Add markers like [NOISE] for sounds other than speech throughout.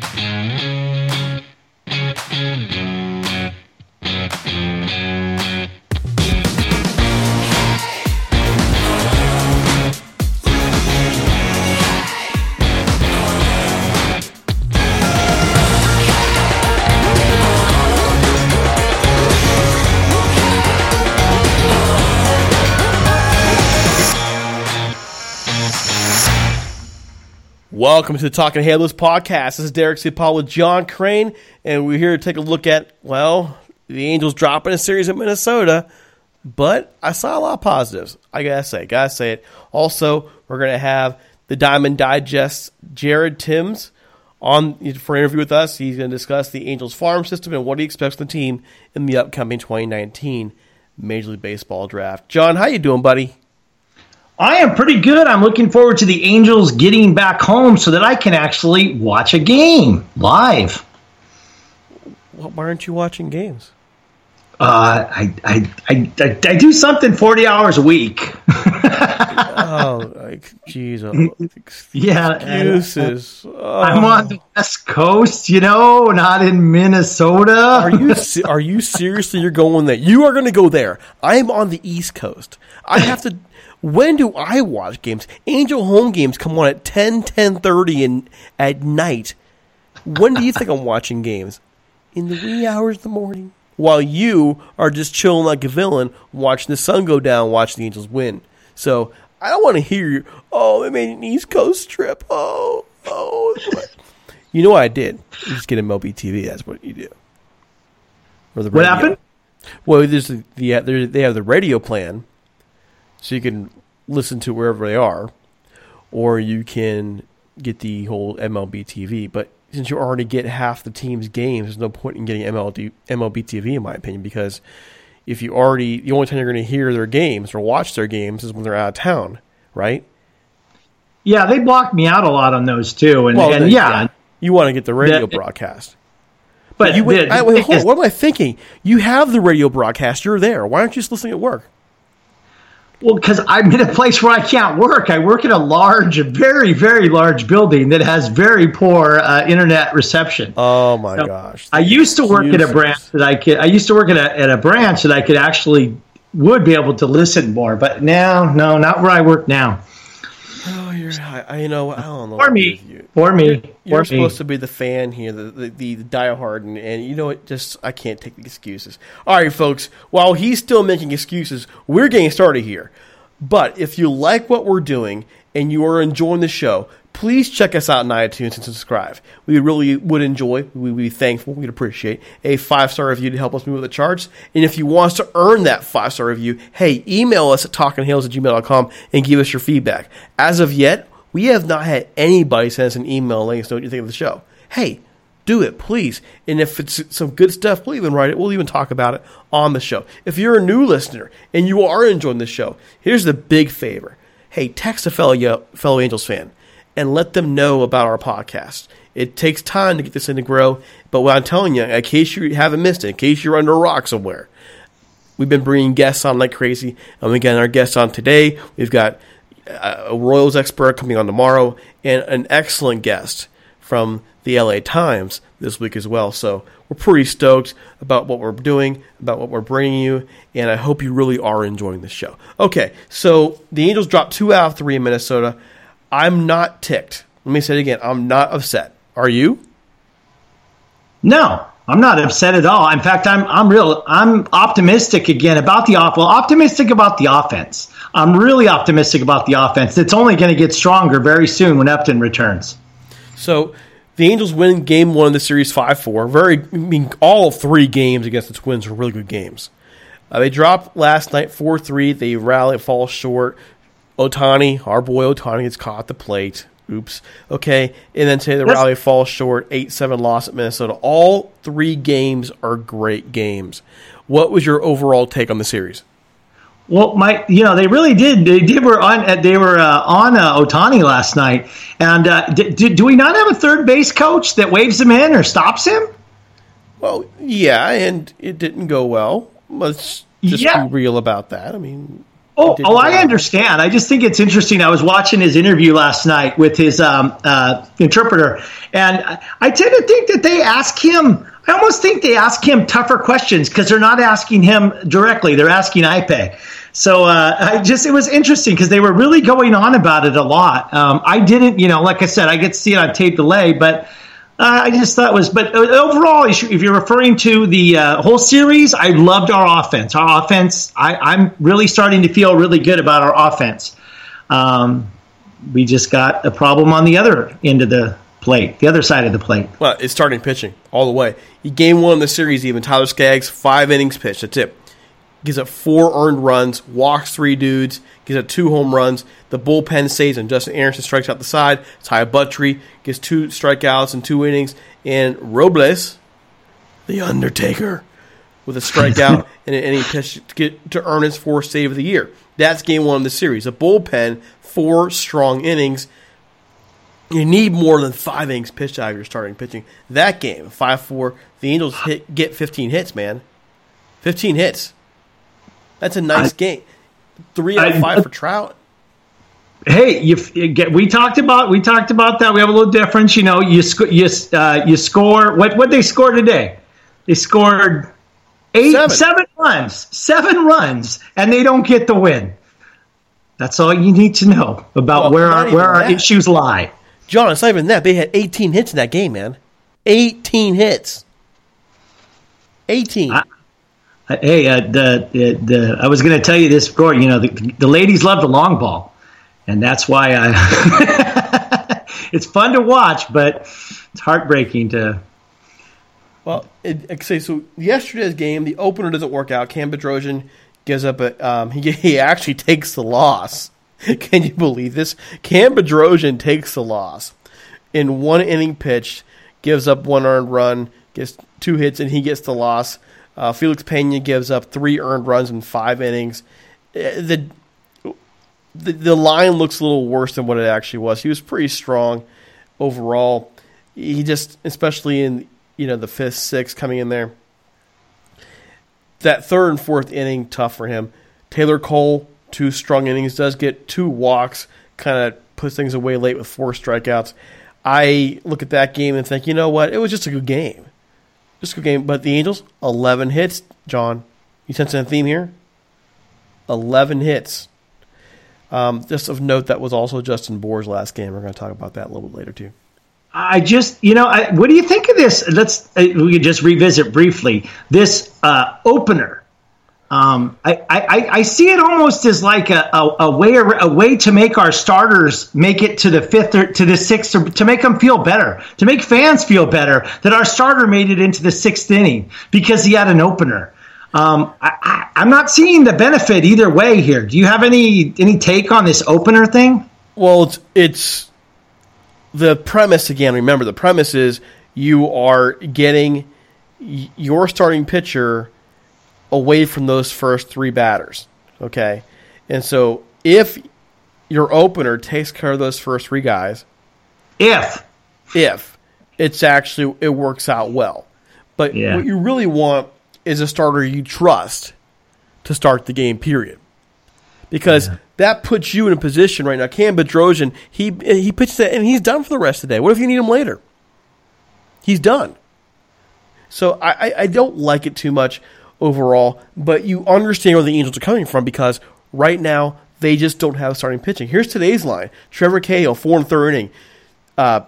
Mm-hmm. Welcome to the Talking Halos podcast. This is Derek C. Paul with John Crane, and we're here to take a look at, well, the Angels dropping a series in Minnesota, but I saw a lot of positives. I gotta say, gotta say it. Also, we're gonna have the Diamond Digest Jared Timms on for an interview with us. He's gonna discuss the Angels farm system and what he expects from the team in the upcoming 2019 Major League Baseball draft. John, how you doing, buddy? I am pretty good. I'm looking forward to the Angels getting back home so that I can actually watch a game live. Well, why aren't you watching games? Uh, I, I, I, I, I do something 40 hours a week. oh, [LAUGHS] like, geez. Oh, [LAUGHS] yeah. Excuses. Oh. I'm on the West Coast, you know, not in Minnesota. Are you, [LAUGHS] are you seriously, you're going there? You are going to go there. I'm on the East Coast. I have to when do I watch games? Angel home games come on at 10, 10.30 and at night. When do you think I'm watching games? In the wee hours of the morning. While you are just chilling like a villain, watching the sun go down, watching the Angels win. So I don't want to hear you. Oh, they made an East Coast trip. Oh, oh. you know what I did? You just get a MLB TV. That's what you do. Or the what happened? Well, there's the, the uh, they have the radio plan so you can listen to wherever they are, or you can get the whole MLB TV. But since you already get half the team's games, there's no point in getting MLB, MLB TV, in my opinion, because if you already, the only time you're going to hear their games or watch their games is when they're out of town, right? Yeah, they blocked me out a lot on those too, and, well, and yeah, yeah, you want to get the radio the, broadcast. But, but you, the, I, wait, hold, what am I thinking? You have the radio broadcast. You're there. Why aren't you just listening at work? Well, because I'm in a place where I can't work. I work in a large, very, very large building that has very poor uh, internet reception. Oh my so gosh! I used to work at a branch that I could. I used to work at a, at a branch that I could actually would be able to listen more, but now, no, not where I work now. Oh, you're. I, you know. I don't know. For me. For me. You're, you're for supposed me. to be the fan here, the the, the, the diehard, and, and you know what? Just I can't take the excuses. All right, folks. While he's still making excuses, we're getting started here. But if you like what we're doing and you are enjoying the show, please check us out on iTunes and subscribe. We really would enjoy, we would be thankful, we'd appreciate a five star review to help us move the charts. And if you want us to earn that five star review, hey, email us at talkinghalos at gmail.com and give us your feedback. As of yet, we have not had anybody send us an email letting us know what you think of the show. Hey, do it, please. And if it's some good stuff, we'll even write it. We'll even talk about it on the show. If you're a new listener and you are enjoying the show, here's the big favor. Hey, text a fellow, fellow Angels fan and let them know about our podcast. It takes time to get this thing to grow, but what I'm telling you, in case you haven't missed it, in case you're under a rock somewhere, we've been bringing guests on like crazy, and we got our guests on today. We've got uh, a Royals expert coming on tomorrow, and an excellent guest from the LA Times this week as well. So we're pretty stoked about what we're doing, about what we're bringing you, and I hope you really are enjoying the show. Okay, so the Angels dropped two out of three in Minnesota. I'm not ticked. Let me say it again. I'm not upset. Are you? No, I'm not upset at all. In fact, I'm I'm real I'm optimistic again about the off. Well, optimistic about the offense. I'm really optimistic about the offense. It's only going to get stronger very soon when Upton returns. So the Angels win Game One of the series five four. Very, I mean, all three games against the Twins were really good games. Uh, they dropped last night four three. They rally, fall short. Ohtani, our boy Ohtani, gets caught at the plate. Oops. Okay, and then Taylor Rally falls short, eight seven loss at Minnesota. All three games are great games. What was your overall take on the series? Well, my, you know, they really did. They did were on. They were uh, on uh, Ohtani last night, and uh, d- d- do we not have a third base coach that waves him in or stops him? Well, yeah, and it didn't go well. Let's just Yeah. be real about that. I mean, Oh, oh, I understand. I just think it's interesting. I was watching his interview last night with his um, uh, interpreter, and I, tend to think that they ask him. I almost think they ask him tougher questions because they're not asking him directly; they're asking Ippei. So uh, I just it was interesting because they were really going on about it a lot. Um, I didn't, you know, like I said, I get to see it on tape delay, but uh, I just thought was, but uh, overall, if you- if you're referring to the uh, whole series, I loved our offense. Our offense, I, I'm really starting to feel really good about our offense. Um, we just got a problem on the other end of the plate, the other side of the plate. well, it's starting pitching all the way. Game one of the series, even Tyler Skaggs, five innings pitched. That's it. Gives up four earned runs, walks three dudes, gives up two home runs. The bullpen saves and Justin Anderson strikes out the side. Ty Buttrey gets two strikeouts in two innings, and Robles, the Undertaker, with a strikeout [LAUGHS] and an inning pitch to get to earn his fourth save of the year. That's game one of the series. A bullpen, four strong innings. You need more than five innings pitched out of your starting pitching. That game, five four, the Angels hit get fifteen hits, man. Fifteen hits. That's a nice I- game. Three out of I- five for Trout. Hey, you, you get, we talked about we talked about that. We have a little difference, you know. You sc- you uh, you score what what they score today? They scored eight Seven. seven runs, seven runs, and they don't get the win. That's all you need to know about Well, where our, where our that. issues lie. John, it's not even that. They had 18 hits in that game, man. 18 hits. 18. Uh, Hey, uh, the, the the I was going to tell you this before. You know, the, the ladies love the long ball, and that's why I. [LAUGHS] it's fun to watch, but it's heartbreaking to. Well, it, say, so yesterday's game, the opener doesn't work out. Cam Bedrosian gives up a. Um, he he actually takes the loss. [LAUGHS] Can you believe this? Cam Bedrosian takes the loss in one inning pitched, gives up one earned run, gets two hits, and he gets the loss. Uh, Felix Pena gives up three earned runs in five innings. Uh, The, the the line looks a little worse than what it actually was. He was pretty strong overall. He just, especially in you know the fifth, sixth coming in there, that third and fourth inning tough for him. Taylor Cole, two strong innings, does get two walks, kind of puts things away late with four strikeouts. I look at that game and think, you know what? It was just a good game, just a good game. But the Angels, eleven hits. John, you sensing a theme here? Eleven hits. Um, just of note, that was also Justin Bour's last game. We're going to talk about that a little bit later too. I just, you know, I, what do you think of this? Let's uh, we just revisit briefly this uh, opener. Um, I, I, I see it almost as like a, a, a way a way to make our starters make it to the fifth or to the sixth or to make them feel better, to make fans feel better that our starter made it into the sixth inning because he had an opener. Um, I, I'm not seeing the benefit either way here. Do you have any any take on this opener thing? Well, it's it's the premise again. Remember, the premise is you are getting your starting pitcher away from those first three batters. Okay, and so if your opener takes care of those first three guys, If if it's actually it works out well. But Yeah. what you really want is a starter you trust to start the game. Period. Because that puts you in a position right now. Cam Bedrosian, he he pitches that and he's done for the rest of the day. What if you need him later? He's done. So I, I, I don't like it too much overall, but you understand where the Angels are coming from because right now they just don't have starting pitching. Here's today's line: Trevor Cahill, four and third inning, uh,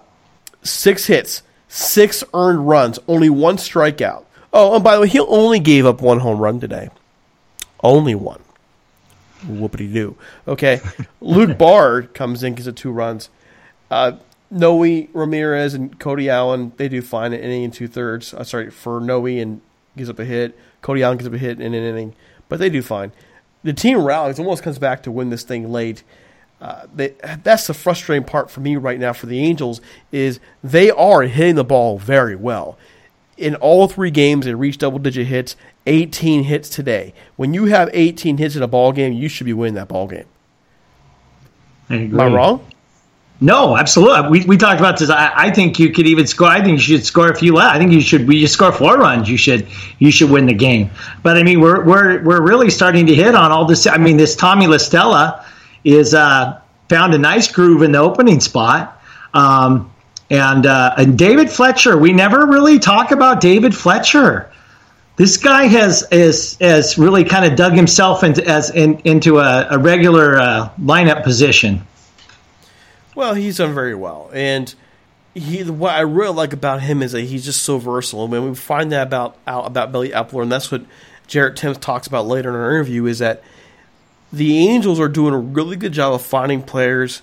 six hits, six earned runs, only one strikeout. Oh, and by the way, he only gave up one home run today. Only one. Whoopity doo. Okay. [LAUGHS] Luke Bard comes in, gives it two runs. Uh, Noe Ramirez and Cody Allen, they do fine an inning and two thirds. Uh, sorry, for Noe and gives up a hit. Cody Allen gives up a hit in an inning, but they do fine. The team rallies, almost comes back to win this thing late. uh, they, that's the frustrating part for me right now for the Angels is they are hitting the ball very well. In all three games, they reached double digit hits, 18 hits today. When you have 18 hits in a ball game, you should be winning that ball game. Am I wrong? No, absolutely. We, we talked about this. I, I think you could even score. I think you should score a few less. I think you should. We score four runs. You should. You should win the game. But I mean, we're we're we're really starting to hit on all this. I mean, this Tommy La Stella is uh, found a nice groove in the opening spot. Um, and uh, and David Fletcher, we never really talk about David Fletcher. This guy has is has really kind of dug himself into as in, into a, a regular uh, lineup position. Well, he's done very well, and he. What I really like about him is that he's just so versatile. I mean, we find that about out about Billy Eppler, and that's what Jared Timms talks about later in our interview. Is that the Angels are doing a really good job of finding players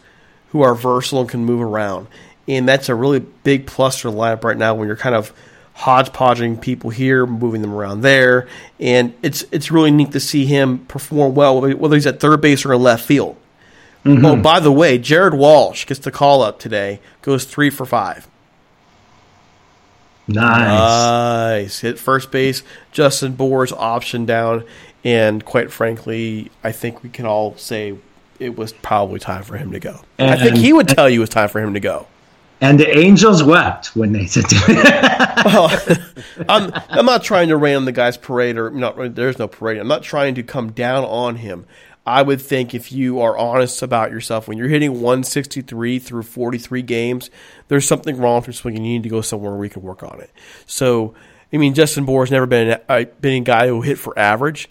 who are versatile and can move around, and that's a really big plus for the lineup right now when you're kind of hodgepodging people here, moving them around there, and it's it's really neat to see him perform well, whether he's at third base or in left field. Mm-hmm. Oh, by the way, Jared Walsh gets the call up today. Goes three for five. Nice. Nice. Hit first base. Justin Bour's option down. And quite frankly, I think we can all say it was probably time for him to go. And, I think he would tell you it was time for him to go. And the Angels wept when they said [LAUGHS] well, I'm, I'm not trying to rain on the guy's parade, or not. There's no parade. I'm not trying to come down on him. I would think if you are honest about yourself, when you're hitting 163 through 43 games, there's something wrong with your swing, and you need to go somewhere where you can work on it. So, I mean, Justin Bour has never been a, been a guy who hit for average,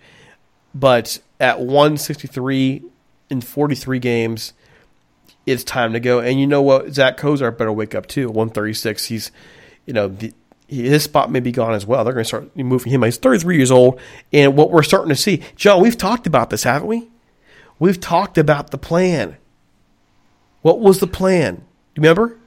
but at 163 in 43 games, it's time to go. And you know what? Zach Cozart better wake up too. 136. He's, you know, the, his spot may be gone as well. They're going to start moving him. He's 33 years old, and what we're starting to see, John, we've talked about this, haven't we? We've talked about the plan. What was the plan? Do you remember?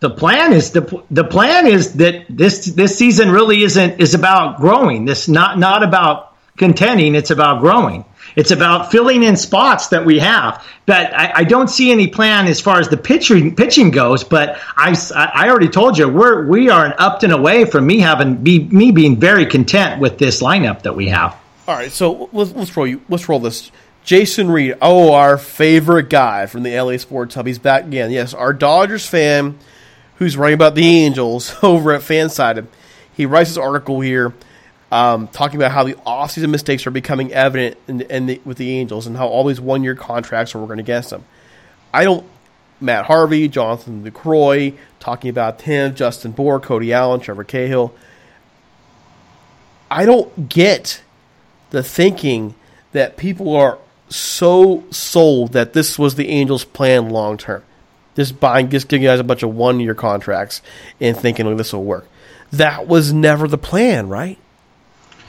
The plan is the the plan is that this this season really isn't is about growing. This not not about contending. It's about growing. It's about filling in spots that we have. But I, I, don't see any plan as far as the pitching pitching goes. But I, I already told you we're we are an Upton away from me having be me being very content with this lineup that we have. All right, so let's, let's roll you. Let's roll this. Jason Reed, oh, our favorite guy from the LA Sports Hub. He's back again. Yes, our Dodgers fan who's writing about the Angels [LAUGHS] over at Fansided. He writes this article here um, talking about how the offseason mistakes are becoming evident in, in the, with the Angels and how all these one year contracts are working against them. I don't. Matt Harvey, Jonathan Lucroy, talking about him, Justin Bour, Cody Allen, Trevor Cahill. I don't get the thinking that people are so sold that this was the Angels' plan long term. Just buying, just giving you guys a bunch of one year contracts and thinking this will work. That was never the plan, right?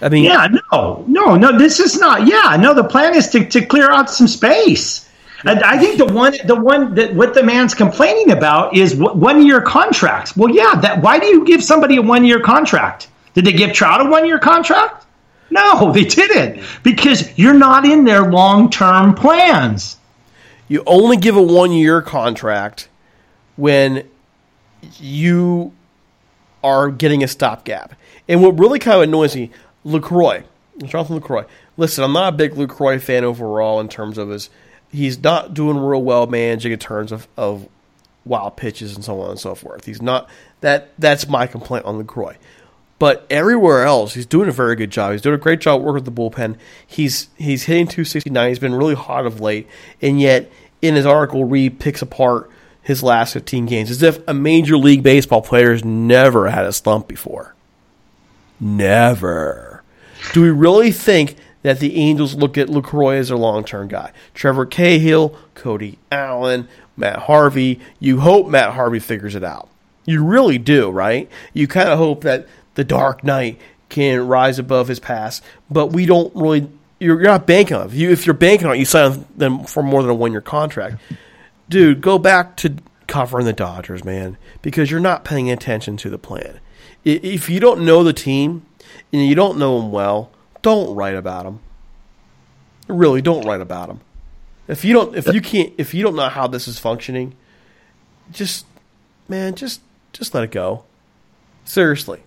I mean, yeah, no, no, no. This is not. Yeah, no. The plan is to, to clear out some space. And I think the one, the one that what the man's complaining about is one year contracts. Well, yeah. That why do you give somebody a one year contract? Did they give Trout a one year contract? No, they didn't because you're not in their long term plans. You only give a one year contract when you are getting a stopgap. And what really kind of annoys me, Lucroy, Jonathan Lucroy. Listen, I'm not a big Lucroy fan overall in terms of his. He's not doing real well managing in terms of, of wild pitches and so on and so forth. He's not that. That's my complaint on Lucroy. But everywhere else, he's doing a very good job. He's doing a great job working with the bullpen. He's he's hitting 269. He's been really hot of late, and yet in his article, Reed picks apart his last 15 games as if a major league baseball player has never had a slump before. Never. Do we really think that the Angels look at Lucroy as their long-term guy? Trevor Cahill, Cody Allen, Matt Harvey. You hope Matt Harvey figures it out. You really do, right? You kind of hope that the Dark Knight can rise above his past, but we don't really. You're, you're not banking on it. If, you, if you're banking on it, you sign them for more than a one year contract. Dude, go back to covering the Dodgers, man, because you're not paying attention to the plan. If you don't know the team and you don't know them well, don't write about them. Really, don't write about them. If you don't, if you can't, if you don't know how this is functioning, just man, just just let it go. Seriously.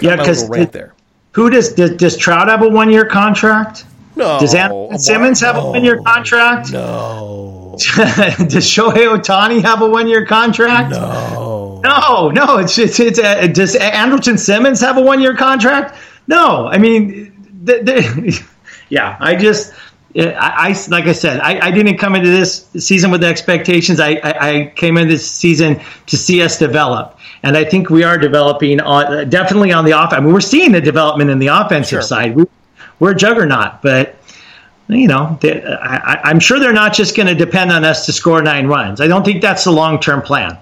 Yeah, because there. Who does, does does Trout have a one year contract? No. Does Andrelton Simmons have no. a one year contract? No. [LAUGHS] does Shohei Ohtani have a one year contract? No. No, no. It's it's, it's uh, does Andrelton Simmons have a one year contract? No. I mean, the, the, [LAUGHS] yeah. I just. I, I, like I said, I, I, didn't come into this season with expectations. I, I, I, came in this season to see us develop, and I think we are developing on definitely on the offense. I mean, we're seeing the development in the offensive sure. side. We, we're a juggernaut, but you know, they, I, I'm sure they're not just going to depend on us to score nine runs. I don't think that's the long term plan.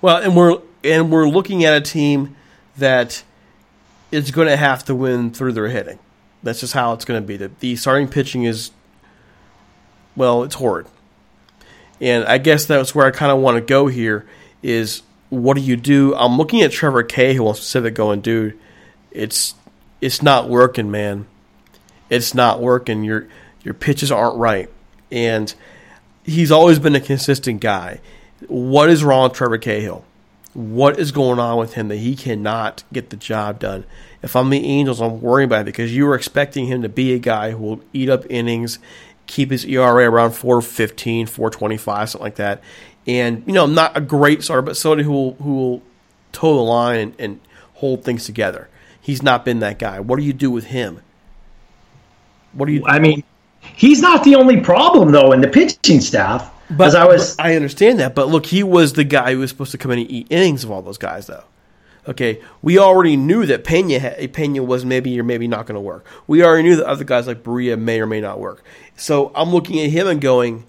Well, and we're and we're looking at a team that is going to have to win through their hitting. That's just how it's going to be. The, the starting pitching is, well, it's horrid. And I guess that's where I kind of want to go here is what do you do? I'm looking at Trevor Cahill in specific going, dude, it's it's not working, man. It's not working. Your your pitches aren't right. And he's always been a consistent guy. What is wrong with Trevor Cahill? What is going on with him that he cannot get the job done? if I'm the Angels, I'm worrying about it because you were expecting him to be a guy who will eat up innings, keep his ERA around 415, 425, something like that. And, you know, not a great starter, but somebody who will, who will toe the line and, and hold things together. He's not been that guy. What do you do with him? What do you? I mean, he's not the only problem though in the pitching staff. But I was, I understand that. But look, he was the guy who was supposed to come in and eat innings of all those guys, though. Okay, we already knew that Pena Pena was maybe or maybe not going to work. We already knew that other guys like Barria may or may not work. So I'm looking at him and going,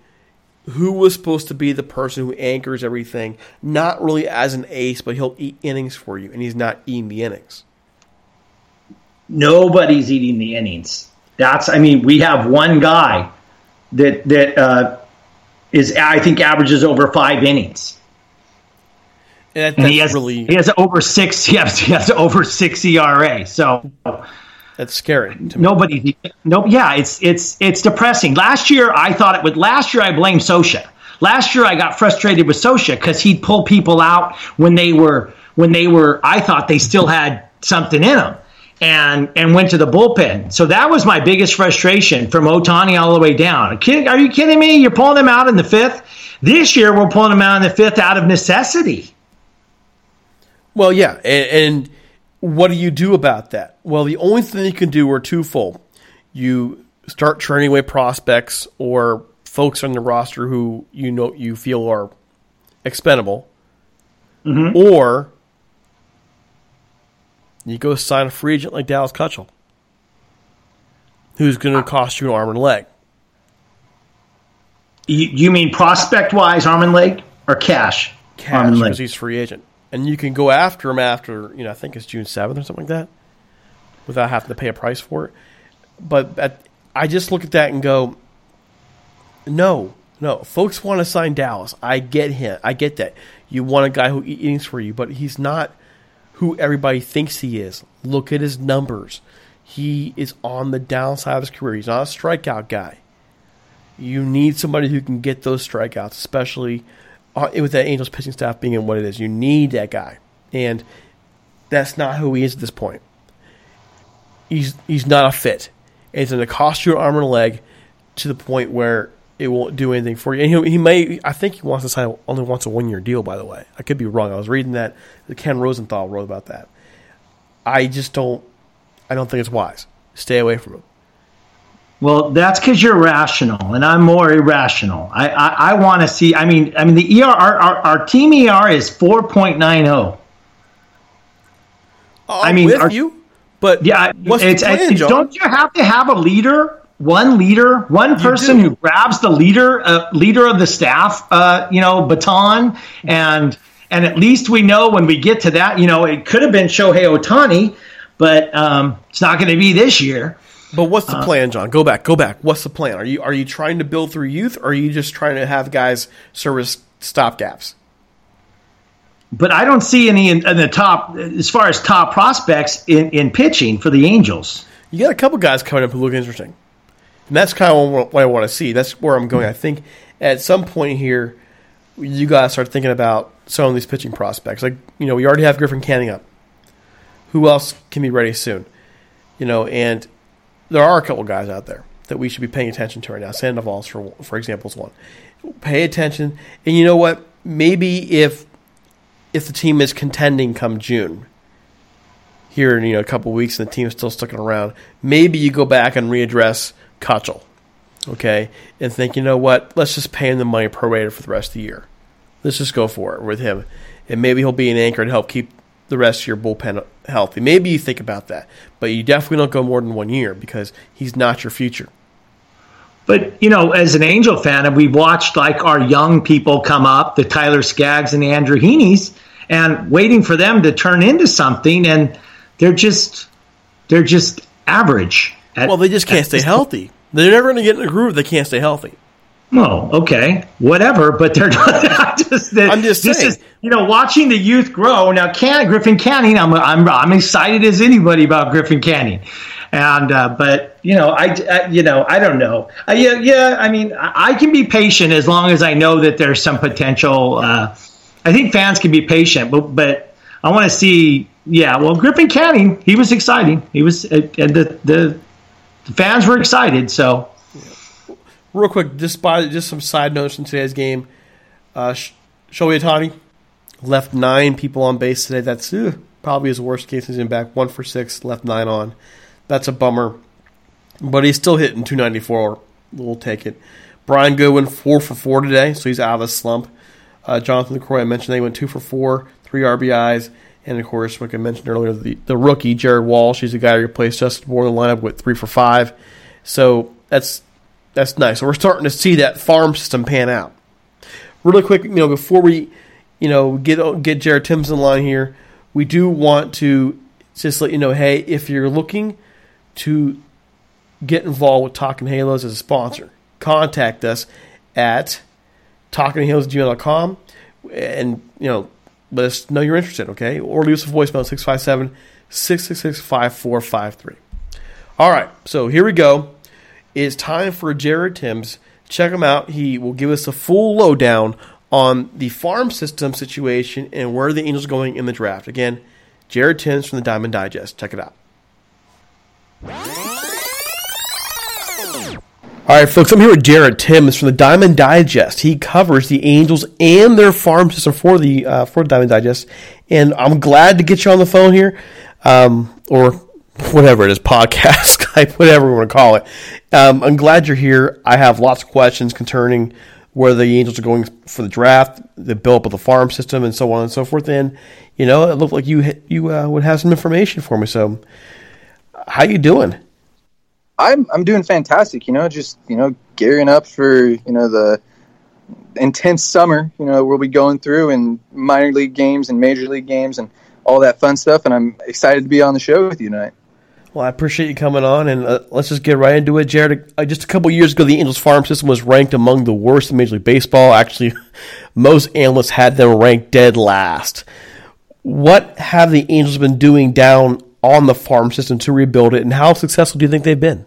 who was supposed to be the person who anchors everything? Not really as an ace, but he'll eat innings for you, and he's not eating the innings. Nobody's eating the innings. That's I mean, we have one guy that that uh, is I think averages over five innings. That, and he has really he has over six. [LAUGHS] He has, he has over six ERA. So that's scary. Nobody, no, yeah, it's it's it's depressing. Last year, I thought it would. Last year, I blamed Scioscia. Last year, I got frustrated with Scioscia because he'd pull people out when they were when they were. I thought they still had something in them, and and went to the bullpen. So that was my biggest frustration from Ohtani all the way down. Are you kidding me? You're pulling them out in the fifth. This year, we're pulling them out in the fifth out of necessity. Well, yeah, and, and, what do you do about that? Well, the only thing you can do are twofold. You start turning away prospects or folks on the roster who you know you feel are expendable, mm-hmm. or you go sign a free agent like Dallas Keuchel, who's going to cost you an arm and leg. You, you mean prospect wise, arm and leg, or cash? Cash, because he's free agent and you can go after him after you know I think it's June seventh or something like that, without having to pay a price for it. But at, I just look at that and go, no, no. Folks want to sign Dallas. I get him. I get that. You want a guy who eats for you, but he's not who everybody thinks he is. Look at his numbers. He is on the downside of his career. He's not a strikeout guy. You need somebody who can get those strikeouts, especially Uh, with that Angels pitching staff being in what it is. You need that guy, and that's not who he is at this point. He's he's not a fit. It's going to cost you an arm and a leg to the point where it won't do anything for you. And he, he may, I think he wants to sign only wants a one year deal. By the way, I could be wrong. I was reading that Ken Rosenthal wrote about that. I just don't. I don't think it's wise. Stay away from him. Well, that's because you're rational, and I'm more irrational. I I, I want to see. I mean, I mean the ER our, our, our team ER is four point nine zero. Oh. I mean, with our, you, but yeah, what's it's, the plan, don't you have to have a leader? One leader, one person who grabs the leader, uh, leader of the staff, uh, you know, baton, and and at least we know when we get to that, you know, it could have been Shohei Ohtani, but um, it's not going to be this year. But what's the uh, plan, John? Go back, go back. What's the plan? Are you are you trying to build through youth, or are you just trying to have guys service stopgaps? But I don't see any in, in, the top as far as top prospects in, in pitching for the Angels. You got a couple guys coming up who look interesting. And that's kind of what I want to see. That's where I'm going. I think at some point here, you guys start thinking about some of these pitching prospects. Like, you know, we already have Griffin Canning up. Who else can be ready soon? You know, and there are a couple guys out there that we should be paying attention to right now. Sandoval's, for for example, is one. Pay attention, and you know what? Maybe if if the team is contending come June, here in you know a couple weeks, and the team is still sticking around, maybe you go back and readdress Keuchel, okay, and think, you know what? Let's just pay him the money prorated for the rest of the year. Let's just go for it with him, and maybe he'll be an anchor to help keep the rest of your bullpen healthy. Maybe you think about that, but you definitely don't go more than one year because he's not your future. But you know, as an Angel fan, and we've watched like our young people come up, the Tyler Skaggs and the Andrew Heaney's, and waiting for them to turn into something, and they're just they're just average. At, well, they just can't stay healthy. They're never going to get in a groove. They can't stay healthy. Oh, okay, whatever. But they're [LAUGHS] not. just, I'm just saying. Is, you know, watching the youth grow now. Can Griffin Canning? I'm I'm I'm excited as anybody about Griffin Canning, and uh, but you know, I, I, you know I don't know. Uh, yeah, yeah. I mean, I, I, can be patient as long as I know that there's some potential. Uh, I think fans can be patient, but but I want to see. Yeah, well, Griffin Canning, he was exciting. He was, uh, and the, the the fans were excited. So real quick, just by just some side notes from today's game. Uh, Shohei Ohtani left nine people on base today. That's uh, probably his worst case. He's in back one for six, left nine on. That's a bummer, but he's still hitting 294. We'll take it. Brian Goodwin four for four today, so he's out of a slump. Uh, Jonathan Lucroy, I mentioned they went two for four, three RBIs, and of course, like I mentioned earlier, the, the rookie Jared Walsh. He's the guy who replaced Justin Bour in the lineup with three for five. So that's that's nice. So we're starting to see that farm system pan out. Really quick, you know, before we, you know, get get Jared Timms in line here, we do want to just let you know, hey, if you're looking to get involved with Talking Halos as a sponsor, contact us at talkinghalos@gmail.com and you know let us know you're interested, okay? Or leave us a voicemail 657 666 5453. All right, so here we go it's time for Jared Timms. Check him out. He will give us a full lowdown on the farm system situation and where the Angels are going in the draft. Again, Jared Timms from the Diamond Digest. Check it out. All right, folks, I'm here with Jared Timms from the Diamond Digest. He covers the Angels and their farm system for the uh, for Diamond Digest, and I'm glad to get you on the phone here, um, or whatever it is, [LAUGHS] podcast, Skype, [LAUGHS] whatever we want to call it. Um, I'm glad you're here. I have lots of questions concerning where the Angels are going for the draft, the build up of the farm system, and so on and so forth. And you know, it looked like you you uh, would have some information for me. So, how you doing? I'm I'm doing fantastic. You know, just you know, gearing up for you know the intense summer. You know, we'll be going through and minor league games and major league games and all that fun stuff. And I'm excited to be on the show with you tonight. Well, I appreciate you coming on, and uh, let's just get right into it, Jared. Uh, just a couple years ago, the Angels farm system was ranked among the worst in Major League Baseball. Actually, [LAUGHS] most analysts had them ranked dead last. What have the Angels been doing down on the farm system to rebuild it, and how successful do you think they've been?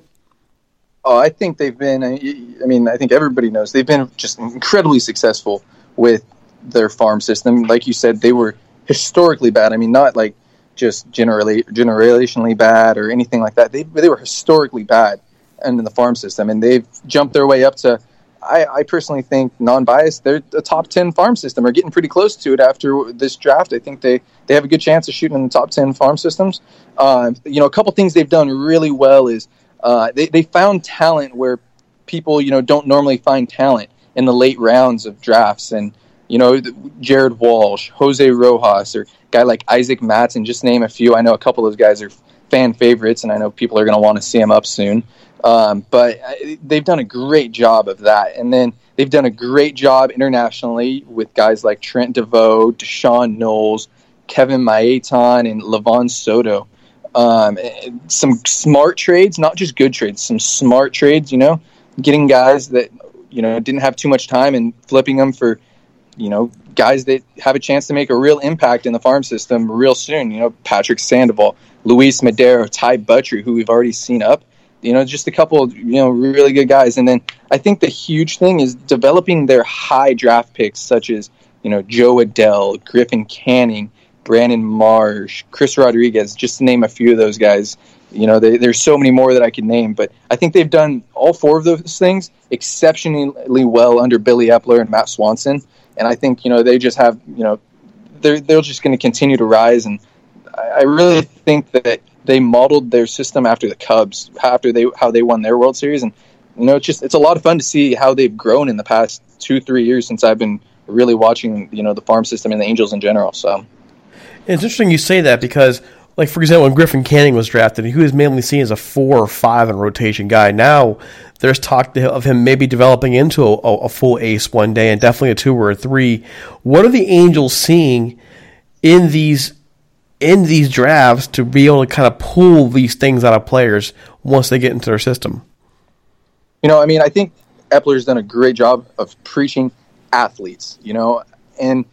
Oh, I think they've been. I mean, I think everybody knows they've been just incredibly successful with their farm system. Like you said, they were historically bad. I mean, not like just generally generationally bad or anything like that. They they were historically bad and in the farm system, and they've jumped their way up to. I, I personally think, non-biased, they're the top ten farm system, or getting pretty close to it after this draft. I think they they have a good chance of shooting in the top ten farm systems. Uh, you know, a couple things they've done really well is uh, they they found talent where people you know don't normally find talent in the late rounds of drafts and you know, Jared Walsh, Jose Rojas, or guy like Isaac Matson, just name a few. I know a couple of those guys are fan favorites, and I know people are going to want to see them up soon. Um, but uh, they've done a great job of that. And then they've done a great job internationally with guys like Trent Deveaux, D'Shawn Knowles, Kevin Maitan, and Livan Soto. Um, some smart trades, not just good trades, some smart trades, you know, getting guys that, you know, didn't have too much time and flipping them for – you know, guys that have a chance to make a real impact in the farm system real soon. You know, Patrick Sandoval, Luis Madero, Ty Buttrey, who we've already seen up. You know, just a couple, of, you know, really good guys. And then I think the huge thing is developing their high draft picks, such as you know Jo Adell, Griffin Canning, Brandon Marsh, Chris Rodriguez, just to name a few of those guys. You know, they, there's so many more that I could name, but I think they've done all four of those things exceptionally well under Billy Eppler and Matt Swanson. And I think you know they just have you know they're they're just going to continue to rise. And I, really think that they modeled their system after the Cubs, after they how they won their World Series, and you know it's just it's a lot of fun to see how they've grown in the past two three years since I've been really watching you know the farm system and the Angels in general. So it's interesting you say that because. Like for example, when Griffin Canning was drafted, he was mainly seen as a four or five in rotation guy. Now there's talk of him maybe developing into a, a full ace one day, and definitely a two or a three. What are the Angels seeing in these in these drafts to be able to kind of pull these things out of players once they get into their system? You know, I mean, I think Eppler's done a great job of preaching athletes, you know, and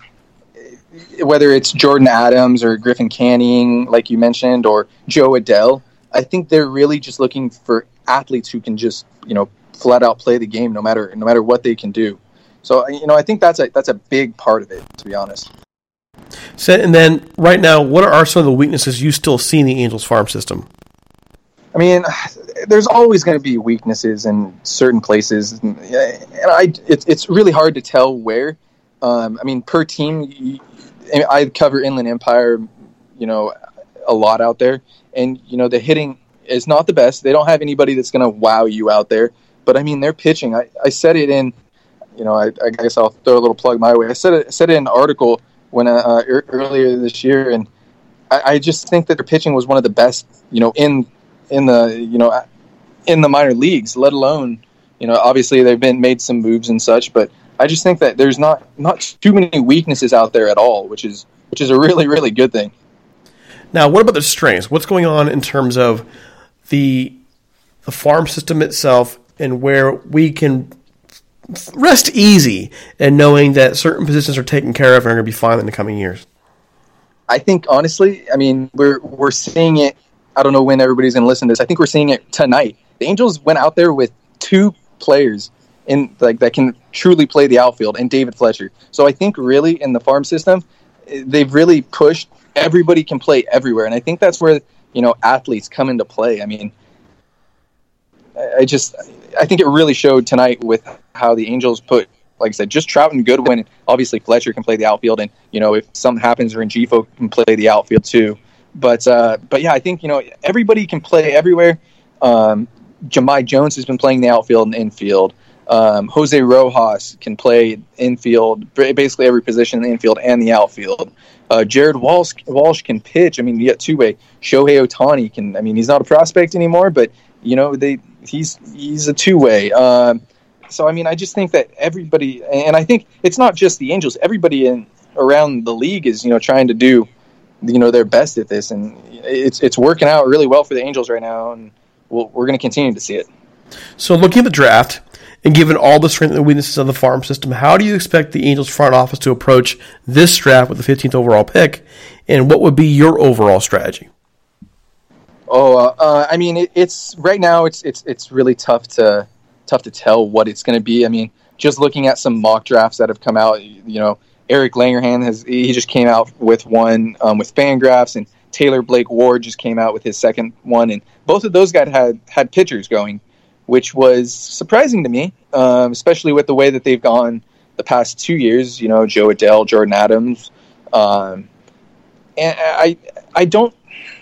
whether it's Jordan Adams or Griffin Canning, like you mentioned, or Jo Adell, I think they're really just looking for athletes who can just, you know, flat out play the game no matter no matter what they can do. So, you know, I think that's a that's a big part of it, to be honest. So, and then right now, what are some of the weaknesses you still see in the Angels farm system? I mean, there's always going to be weaknesses in certain places, and, I it's it's really hard to tell where. Um, I mean, per team, I cover Inland Empire, you know, a lot out there, and you know the hitting is not the best. They don't have anybody that's going to wow you out there. But I mean, their pitching. I, I said it in, you know, I, I guess I'll throw a little plug my way. I said it, said it in an article when uh earlier this year, and I, I just think that their pitching was one of the best, you know, in in the you know in the minor leagues. Let alone, you know, obviously they've been made some moves and such, but I just think that there's not not too many weaknesses out there at all, which is which is a really really good thing. Now, what about the strengths? What's going on in terms of the the farm system itself and where we can rest easy and knowing that certain positions are taken care of and are going to be fine in the coming years? I think honestly, I mean, we're we're seeing it. I don't know when everybody's going to listen to this. I think we're seeing it tonight. The Angels went out there with two players in like that can truly play the outfield and David Fletcher. So I think really in the farm system, they've really pushed everybody can play everywhere, and I think that's where you know athletes come into play. I mean, I just I think it really showed tonight with how the Angels put, like I said, just Trout and Goodwin. Obviously, Fletcher can play the outfield, and you know if something happens, Rengifo can play the outfield too. But uh, but yeah, I think you know everybody can play everywhere. Um, Jahmai Jones has been playing the outfield and infield. Um, Jose Rojas can play infield, basically every position in the infield and the outfield. Uh, Jared Walsh, Walsh can pitch. I mean, got two way. Shohei Ohtani can. I mean, he's not a prospect anymore, but you know they he's he's a two way. Um, so I mean, I just think that everybody, and I think it's not just the Angels. Everybody in around the league is you know trying to do you know their best at this, and it's it's working out really well for the Angels right now, and we we are going to continue to see it. So looking at the draft. And given all the strengths and weaknesses of the farm system, how do you expect the Angels front office to approach this draft with the 15th overall pick? And what would be your overall strategy? Oh, uh, uh, I mean, it, it's right now. It's it's it's really tough to tough to tell what it's going to be. I mean, just looking at some mock drafts that have come out, you know, Eric Longenhagen has he just came out with one um, with Fangraphs, and Taylor Blake Ward just came out with his second one, and both of those guys had had pitchers going, which was surprising to me, um, especially with the way that they've gone the past two years. You know, Jo Adell, Jordan Adams, um, and I I don't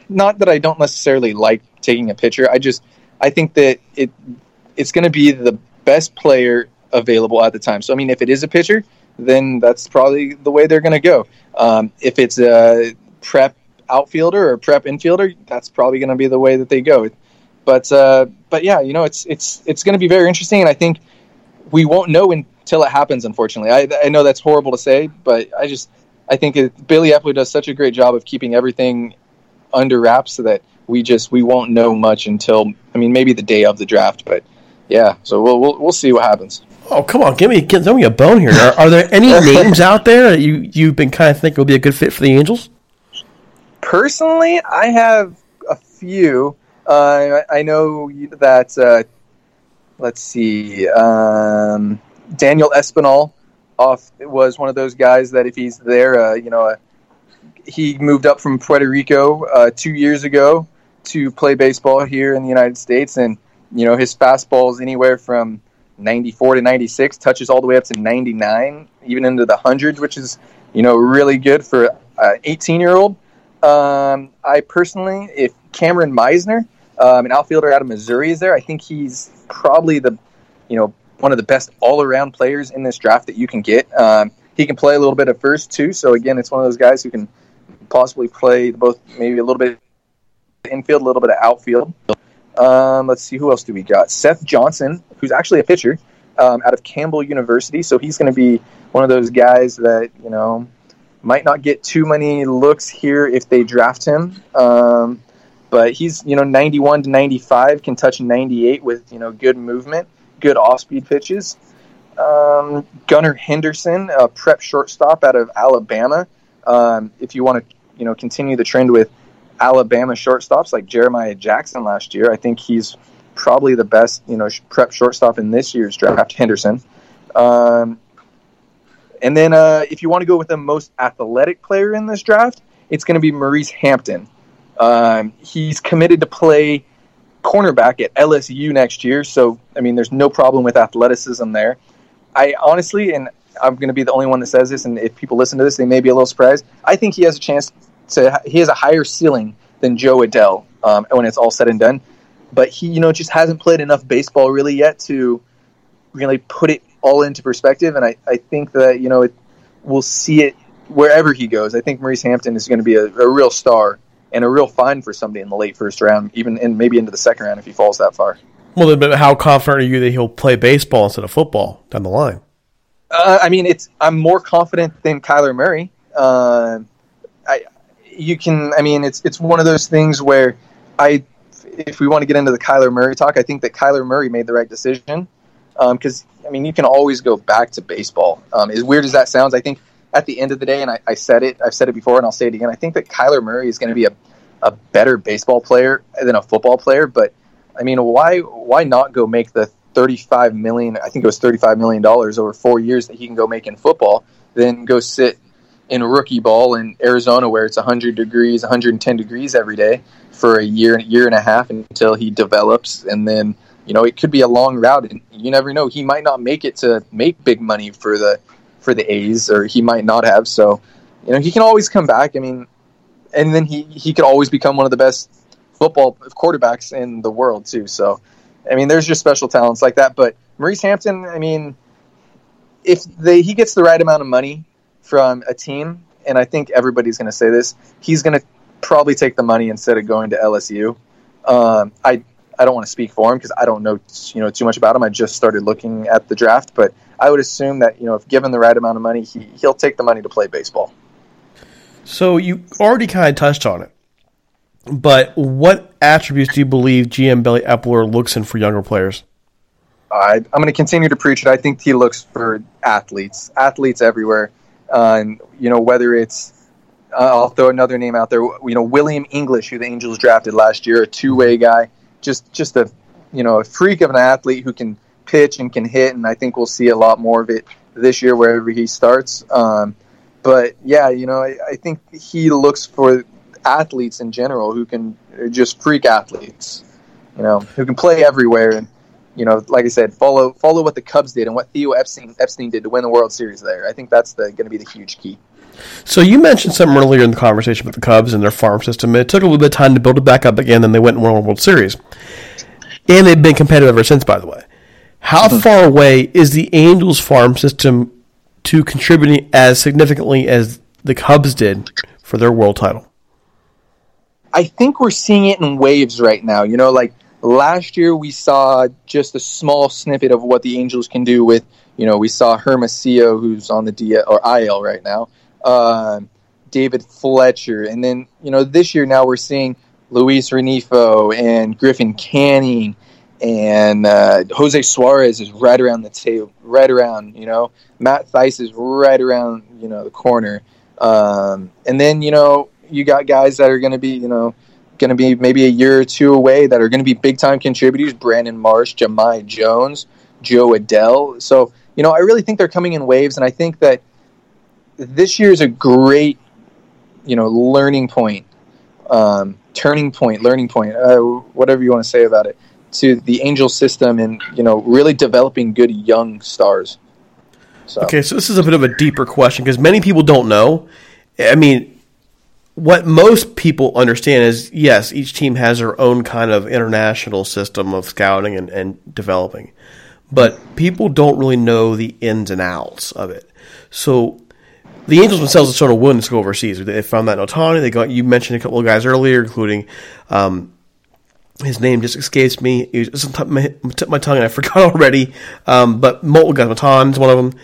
not that I don't necessarily like taking a pitcher. I just I think that it it's going to be the best player available at the time. So I mean, if it is a pitcher, then that's probably the way they're going to go. Um, if it's a prep outfielder or prep infielder, that's probably going to be the way that they go. But uh, but yeah, you know, it's it's it's going to be very interesting, and I think we won't know until it happens. Unfortunately, I, I know that's horrible to say, but I just I think it, Billy Eppler does such a great job of keeping everything under wraps so that we just we won't know much until I mean maybe the day of the draft, but yeah. So we'll we'll, we'll see what happens. Oh come on, give me give me a bone here. Are, are there any [LAUGHS] names out there that you you've been kind of thinking would be a good fit for the Angels? Personally, I have a few. Uh, I know that. Uh, let's see. Um, Daniel Espinal off was one of those guys that if he's there, uh, you know, uh, he moved up from Puerto Rico uh, two years ago to play baseball here in the United States, and you know his fastball is anywhere from 94 to 96, touches all the way up to 99, even into the hundreds, which is you know really good for an 18 year old. Um, I personally, if Cameron Misner, um, an outfielder out of Missouri, is there, I think he's probably the you know one of the best all around players in this draft that you can get. Um, he can play a little bit of first too, so again, it's one of those guys who can possibly play both, maybe a little bit infield, a little bit of outfield. Um, let's see, who else do we got? Seth Johnson, who's actually a pitcher um, out of Campbell University. So he's going to be one of those guys that, you know, might not get too many looks here if they draft him. Um, but he's, you know, 91 to 95, can touch 98 with, you know, good movement, good off speed pitches. Um, Gunnar Henderson, a prep shortstop out of Alabama. Um, if you want to, you know, continue the trend with Alabama shortstops like Jeremiah Jackson last year. I think he's probably the best, you know, prep shortstop in this year's draft. Henderson. Um, and then uh, if you want to go with the most athletic player in this draft, it's going to be Maurice Hampton. Um, he's committed to play cornerback at LSU next year, so I mean, there's no problem with athleticism there. I honestly, and I'm going to be the only one that says this, and if people listen to this, they may be a little surprised. I think he has a chance to he has a higher ceiling than Jo Adell um, when it's all said and done. But he, you know, just hasn't played enough baseball really yet to really put it all into perspective. And I, I think that you know it, we'll see it wherever he goes. I think Maurice Hampton is going to be a, a real star and a real find for somebody in the late first round, even and maybe into the second round if he falls that far. Well, but how confident are you that he'll play baseball instead of football down the line? Uh, I mean, it's I'm more confident than Kyler Murray. Uh, I you can. I mean, it's it's one of those things where I, if we want to get into the Kyler Murray talk, I think that Kyler Murray made the right decision because um, I mean, you can always go back to baseball. Um, as weird as that sounds, I think at the end of the day, and I, I said it, I've said it before, and I'll say it again. I think that Kyler Murray is going to be a a better baseball player than a football player, but I mean, why why not go make the 35 million i think it was 35 million dollars over four years that he can go make in football then go sit in rookie ball in Arizona where it's 100 degrees, 110 degrees every day for a year, and year and a half until he develops. And then, you know, it could be a long route and you never know. He might not make it to make big money for the, for the A's or he might not have. So, you know, he can always come back. I mean, and then he, he could always become one of the best football quarterbacks in the world too. So, I mean, there's just special talents like that. But Maurice Hampton, I mean, if they, he gets the right amount of money from a team, and I think everybody's going to say this, he's going to probably take the money instead of going to LSU. Um, I I don't want to speak for him because I don't know you know too much about him. I just started looking at the draft, but I would assume that you know if given the right amount of money, he he'll take the money to play baseball. So you already kind of touched on it, but what attributes do you believe GM Billy Eppler looks in for younger players? I, I'm going to continue to preach it. I think he looks for athletes, athletes everywhere. Uh, and you know whether it's uh, I'll throw another name out there. You know William English, who the Angels drafted last year, a two-way guy, just just a you know a freak of an athlete who can pitch and can hit, and I think we'll see a lot more of it this year wherever he starts. Um, but yeah, you know I, I think he looks for athletes in general who can just freak athletes, you know, who can play everywhere and you know, like I said, follow follow what the Cubs did and what Theo Epstein Epstein did to win the World Series there. I think that's going to be the huge key. So you mentioned something earlier in the conversation with the Cubs and their farm system. It took a little bit of time to build it back up again, then they went and won a World Series, and they've been competitive ever since. By the way, how mm-hmm. far away is the Angels farm system to contributing as significantly as the Cubs did for their world title? I think we're seeing it in waves right now. You know, like Last year, we saw just a small snippet of what the Angels can do with, you know, we saw Hermosillo, who's on the DL or IL right now, uh, David Fletcher, and then you know this year now we're seeing Luis Rengifo and Griffin Canning and uh, Jose Suarez is right around the table, right around, you know, Matt Thaiss is right around, you know, the corner. Um, and then, you know, you got guys that are going to be, you know, going to be maybe a year or two away that are going to be big time contributors. Brandon Marsh, Jahmai Jones, Jo Adell. So you know, I really think they're coming in waves, and I think that this year is a great you know learning point, um, turning point, learning point, uh, whatever you want to say about it, to the Angel system, and you know, really developing good young stars. So. Okay, so this is a bit of a deeper question because many people don't know. I mean, what most people understand is yes, each team has their own kind of international system of scouting and, and developing, but people don't really know the ins and outs of it. So the Angels themselves are sort of willing to go overseas. They found that in Ohtani. They got you mentioned a couple of guys earlier, including um, his name just escapes me. It was my, my tongue and I forgot [LAUGHS] already. Um, but Maitan is one of them.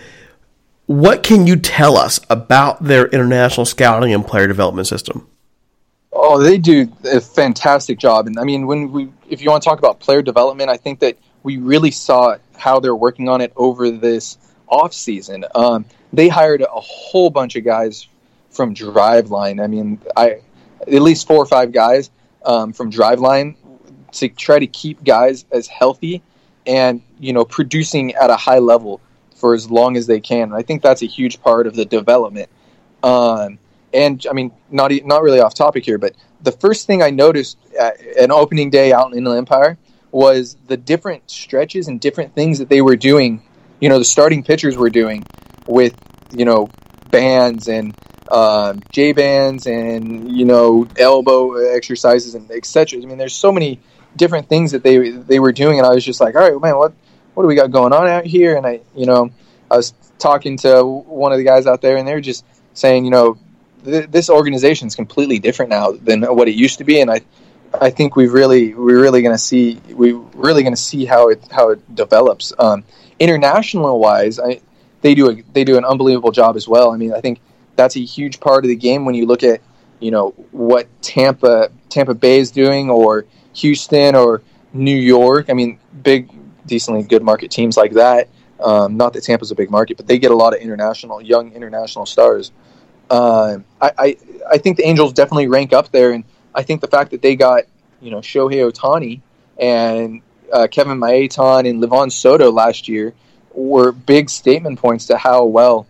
What can you tell us about their international scouting and player development system? Oh, they do a fantastic job. And I mean, when we, if you want to talk about player development, I think that we really saw how they're working on it over this off season. Um, they hired a whole bunch of guys from Driveline. I mean, I at least four or five guys um, from Driveline to try to keep guys as healthy and you know producing at a high level for as long as they can. I think that's a huge part of the development. Um, and I mean, not not really off topic here, but the first thing I noticed at an opening day out in Inland Empire was the different stretches and different things that they were doing. You know, the starting pitchers were doing with you know bands and um, J bands and you know elbow exercises and etc. I mean, there's so many different things that they they were doing, and I was just like, all right, man, what what do we got going on out here? And I, you know, I was talking to one of the guys out there, and they were just saying, you know, th- this organization is completely different now than what it used to be, and I. I think we've really we're really going to see we're really going to see how it how it develops. Um, international wise, I, they do a, they do an unbelievable job as well. I mean, I think that's a huge part of the game when you look at you know what Tampa Tampa Bay is doing or Houston or New York. I mean, big, decently good market teams like that. Um, not that Tampa's a big market, but they get a lot of international, young international stars. Uh, I, I, I think the Angels definitely rank up there, and I think the fact that they got you know Shohei Ohtani and uh, Kevin Maitan and Livan Soto last year were big statement points to how well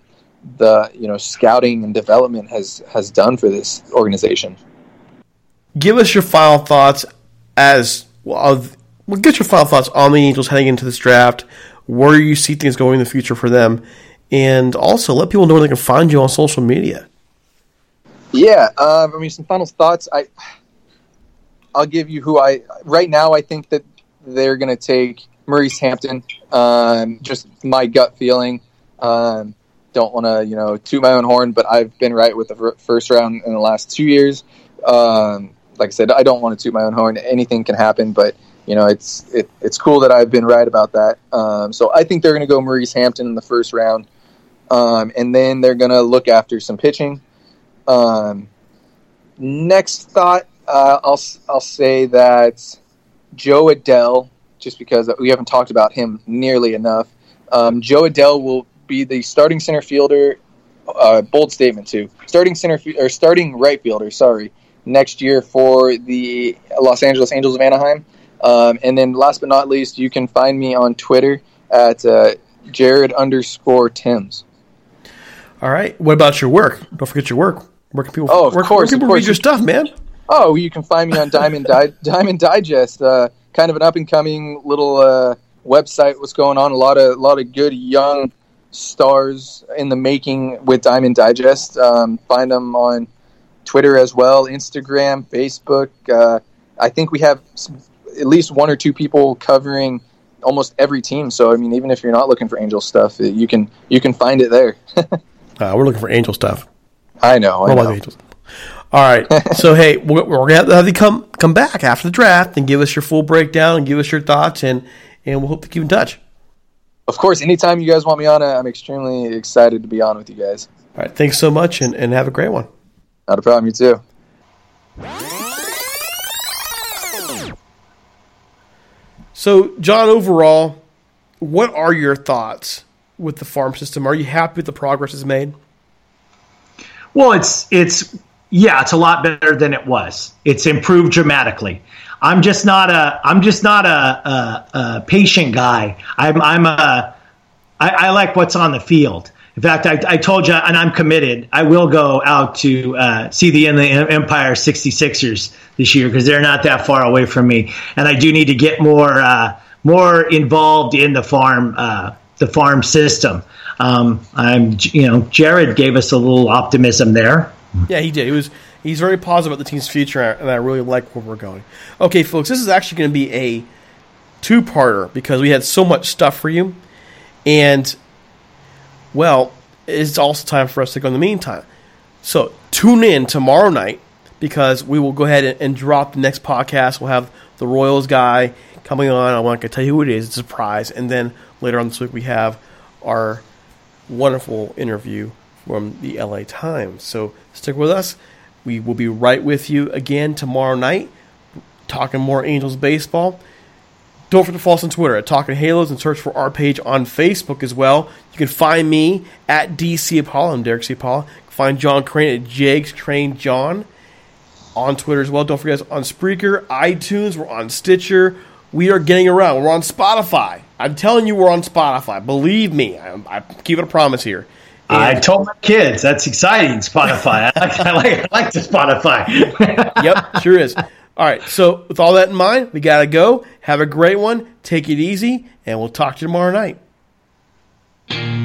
the you know scouting and development has has done for this organization. Give us your final thoughts as well. We'll get your final thoughts on the Angels heading into this draft, where you see things going in the future for them, and also let people know where they can find you on social media. Yeah, um, I mean, some final thoughts. I I'll give you who I right now. I think that they're going to take Maurice Hampton. Um, just my gut feeling. Um, don't want to, you know, toot my own horn, but I've been right with the first round in the last two years. Um, like I said, I don't want to toot my own horn. Anything can happen, but you know, it's it, it's cool that I've been right about that. Um, so I think they're going to go Maurice Hampton in the first round, um, and then they're going to look after some pitching. Um, next thought, uh, I'll I'll say that Jo Adell just because we haven't talked about him nearly enough. Um, Jo Adell will be the starting center fielder. Uh, bold statement too. Starting center or starting right fielder. Sorry, next year for the Los Angeles Angels of Anaheim. Um, and then last but not least, you can find me on Twitter at uh, Jared underscore Timms. All right. What about your work? Don't forget your work. Where can people? Oh, of where, course. Where can people course. read your stuff, man? Oh, you can find me on Diamond Di- [LAUGHS] Diamond Digest. Uh, kind of an up and coming little uh, website. What's going on? A lot of a lot of good young stars in the making with Diamond Digest. Um, find them on Twitter as well, Instagram, Facebook. Uh, I think we have some, at least one or two people covering almost every team. So I mean, even if you're not looking for Angel stuff, you can you can find it there. [LAUGHS] uh, we're looking for Angel stuff. I know. I know. Angels. All right. [LAUGHS] so hey, we're, we're gonna have you come come back after the draft and give us your full breakdown and give us your thoughts and and we'll hope to keep in touch. Of course, anytime you guys want me on, uh, I'm extremely excited to be on with you guys. All right. Thanks so much and, and have a great one. Not a problem. You too. So, John, overall, what are your thoughts with the farm system? Are you happy with the progress it's made? Well, it's it's yeah, it's a lot better than it was. It's improved dramatically. I'm just not a I'm just not a, a, a patient guy. I'm I'm a I, I like what's on the field. In fact, I, I, told you, and I'm committed. I will go out to uh, see the Inland Empire 66ers this year because they're not that far away from me, and I do need to get more uh, more involved in the farm uh, the farm system. Um, I'm, you know, Jared gave us a little optimism there. Yeah, he did. He was he's very positive about the team's future, and I really like where we're going. Okay, folks, this is actually going to be a two-parter because we had so much stuff for you, and well, it's also time for us to go in the meantime. So tune in tomorrow night because we will go ahead and, and drop the next podcast. We'll have the Royals guy coming on. I want to tell you who it is. It's a surprise, and then later on this week we have our wonderful interview from the LA Times. So stick with us. We will be right with you again tomorrow night, talking more Angels baseball. Don't forget to follow us on Twitter at Talking Halos and search for our page on Facebook as well. You can find me at DC Apollo. I'm Derek C. Apollo. Find John Crane at Jags Crane John on Twitter as well. Don't forget us on Spreaker, iTunes, we're on Stitcher. We are getting around. We're on Spotify. I'm telling you, we're on Spotify. Believe me, I, I keep it a promise here. And I told my kids that's exciting. Spotify. I like, I like, I like the Spotify. yep, sure is. All right. So with all that in mind, we gotta go. Have a great one. Take it easy, and we'll talk to you tomorrow night.